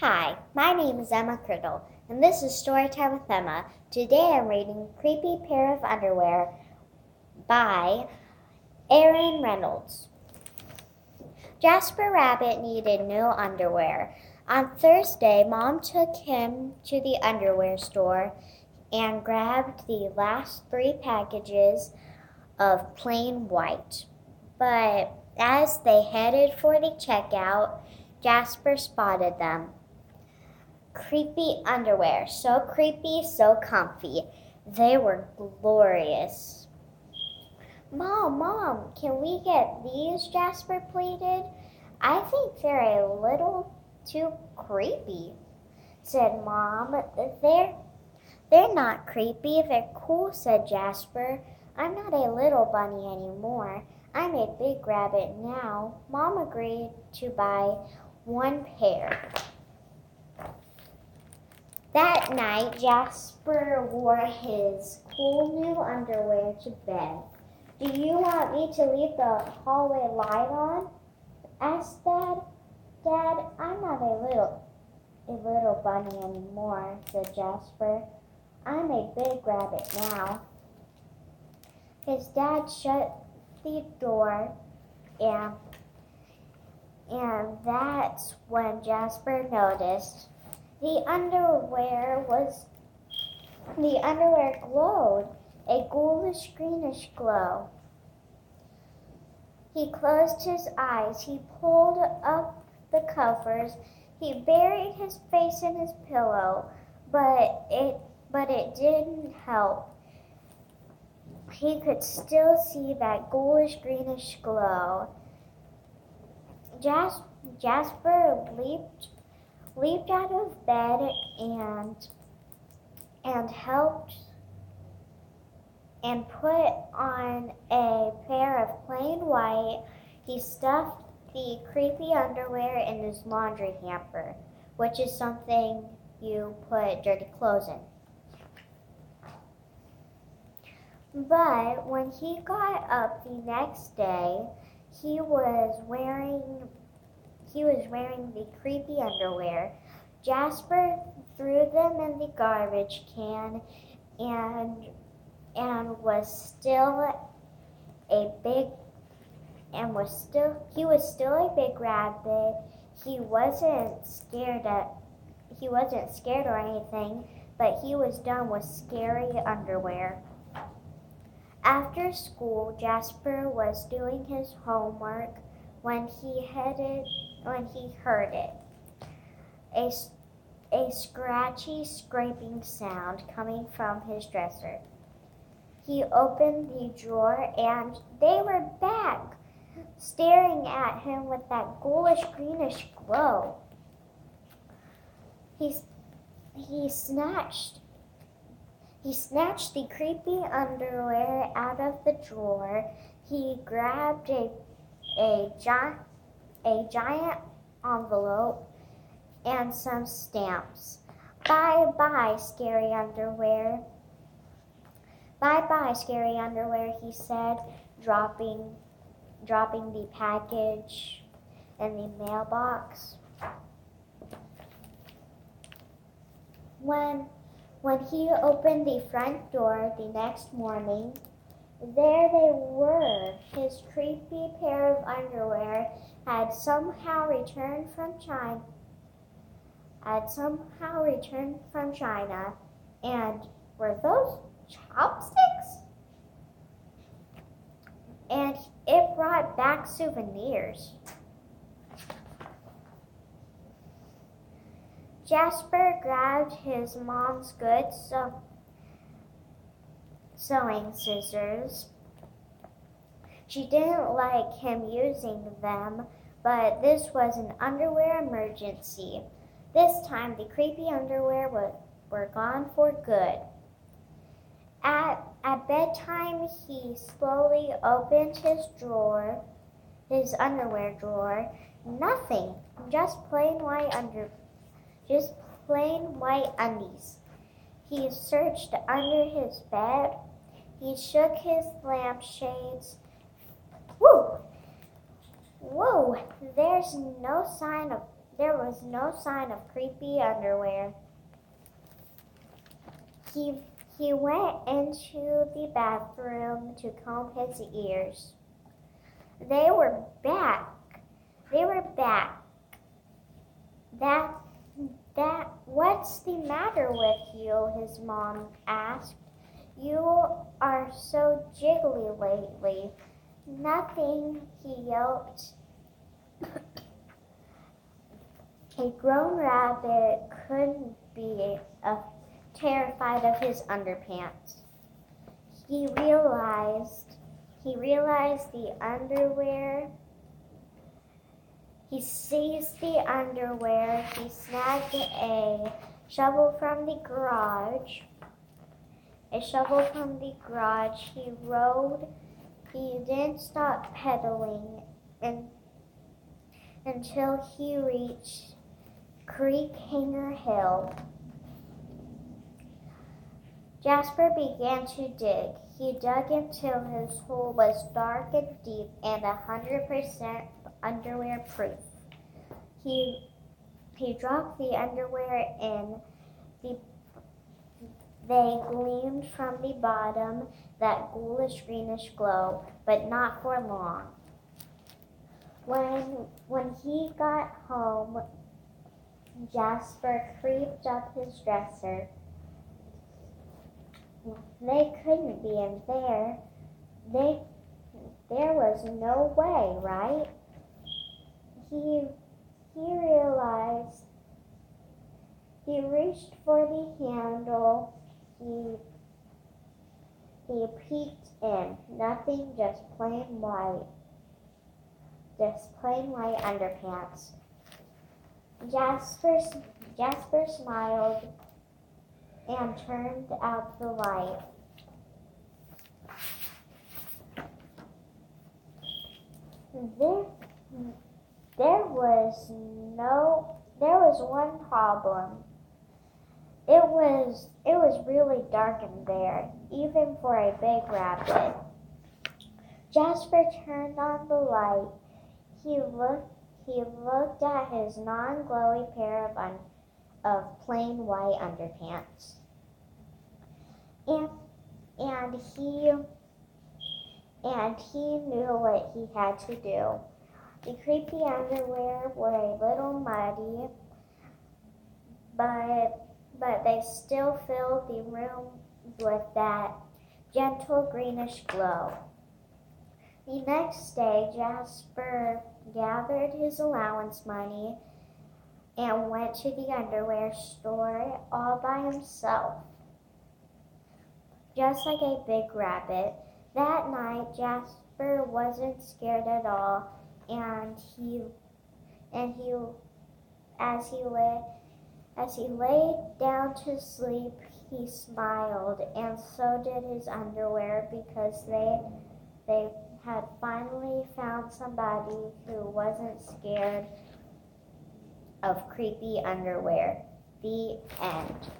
Hi, my name is Emma Criddle, and this is Storytime with Emma. Today I'm reading Creepy Pair of Underwear by Aaron Reynolds. Jasper Rabbit needed new underwear. On Thursday, Mom took him to the underwear store and grabbed the last three packages of plain white. But as they headed for the checkout, Jasper spotted them. Creepy underwear, so creepy, so comfy. They were glorious. Mom, Mom, can we get these? Jasper pleaded. I think they're a little too creepy, said Mom. They're, they're not creepy, they're cool, said Jasper. I'm not a little bunny anymore. I'm a big rabbit now. Mom agreed to buy one pair. That night, Jasper wore his cool new underwear to bed. Do you want me to leave the hallway light on? asked Dad. Dad, I'm not a little a little bunny anymore, said Jasper. I'm a big rabbit now. His dad shut the door and and that's when Jasper noticed the underwear was the underwear glowed a ghoulish greenish glow. He closed his eyes. He pulled up the covers. He buried his face in his pillow, but it but it didn't help. He could still see that ghoulish greenish glow. Jas- Jasper leaped leaped out of bed and and helped and put on a pair of plain white. He stuffed the creepy underwear in his laundry hamper, which is something you put dirty clothes in. But when he got up the next day, he was wearing he was wearing the creepy underwear. Jasper threw them in the garbage can and and was still a big and was still he was still a big rabbit. He wasn't scared at he wasn't scared or anything, but he was done with scary underwear. After school, Jasper was doing his homework when he headed when he heard it. A, a scratchy scraping sound coming from his dresser. He opened the drawer and they were back, staring at him with that ghoulish greenish glow. He, he snatched he snatched the creepy underwear out of the drawer. He grabbed a a giant a giant envelope and some stamps. Bye bye, scary underwear. Bye bye, scary underwear, he said, dropping dropping the package in the mailbox. When when he opened the front door the next morning, there they were. His creepy pair of underwear had somehow returned from China. Had somehow returned from China, and were those chopsticks? And it brought back souvenirs. Jasper grabbed his mom's good so- sewing scissors. She didn't like him using them, but this was an underwear emergency. This time, the creepy underwear were, gone for good. At, at bedtime, he slowly opened his drawer, his underwear drawer. Nothing, just plain white under, just plain white undies. He searched under his bed. He shook his lampshades. Whoa! Whoa! There's no sign of there was no sign of creepy underwear. He he went into the bathroom to comb his ears. They were back. They were back. That that what's the matter with you? His mom asked. You are so jiggly lately. Nothing, he yelped. A grown rabbit couldn't be uh, terrified of his underpants. He realized he realized the underwear. He seized the underwear. He snagged a shovel from the garage. A shovel from the garage. He rode. He didn't stop pedaling and, until he reached Creek Hanger Hill. Jasper began to dig. He dug until his hole was dark and deep and a hundred percent underwear proof. He he dropped the underwear in. The, they gleamed from the bottom, that ghoulish greenish glow, but not for long. When when he got home, Jasper creeped up his dresser. They couldn't be in there. They there was no way, right? He he realized he reached for the handle. He he peeked in. Nothing, just plain white. Just plain white underpants. Jasper, Jasper smiled and turned out the light. There, there was no, there was one problem. It was, it was really dark in there, even for a big rabbit. Jasper turned on the light. He looked he looked at his non-glowy pair of, un- of plain white underpants. And, and he and he knew what he had to do. The creepy underwear were a little muddy, but but they still filled the room with that gentle greenish glow. The next day, Jasper gathered his allowance money and went to the underwear store all by himself. Just like a big rabbit, that night Jasper wasn't scared at all and he and he as he lay as he lay down to sleep he smiled and so did his underwear because they they had finally found somebody who wasn't scared of creepy underwear. The end.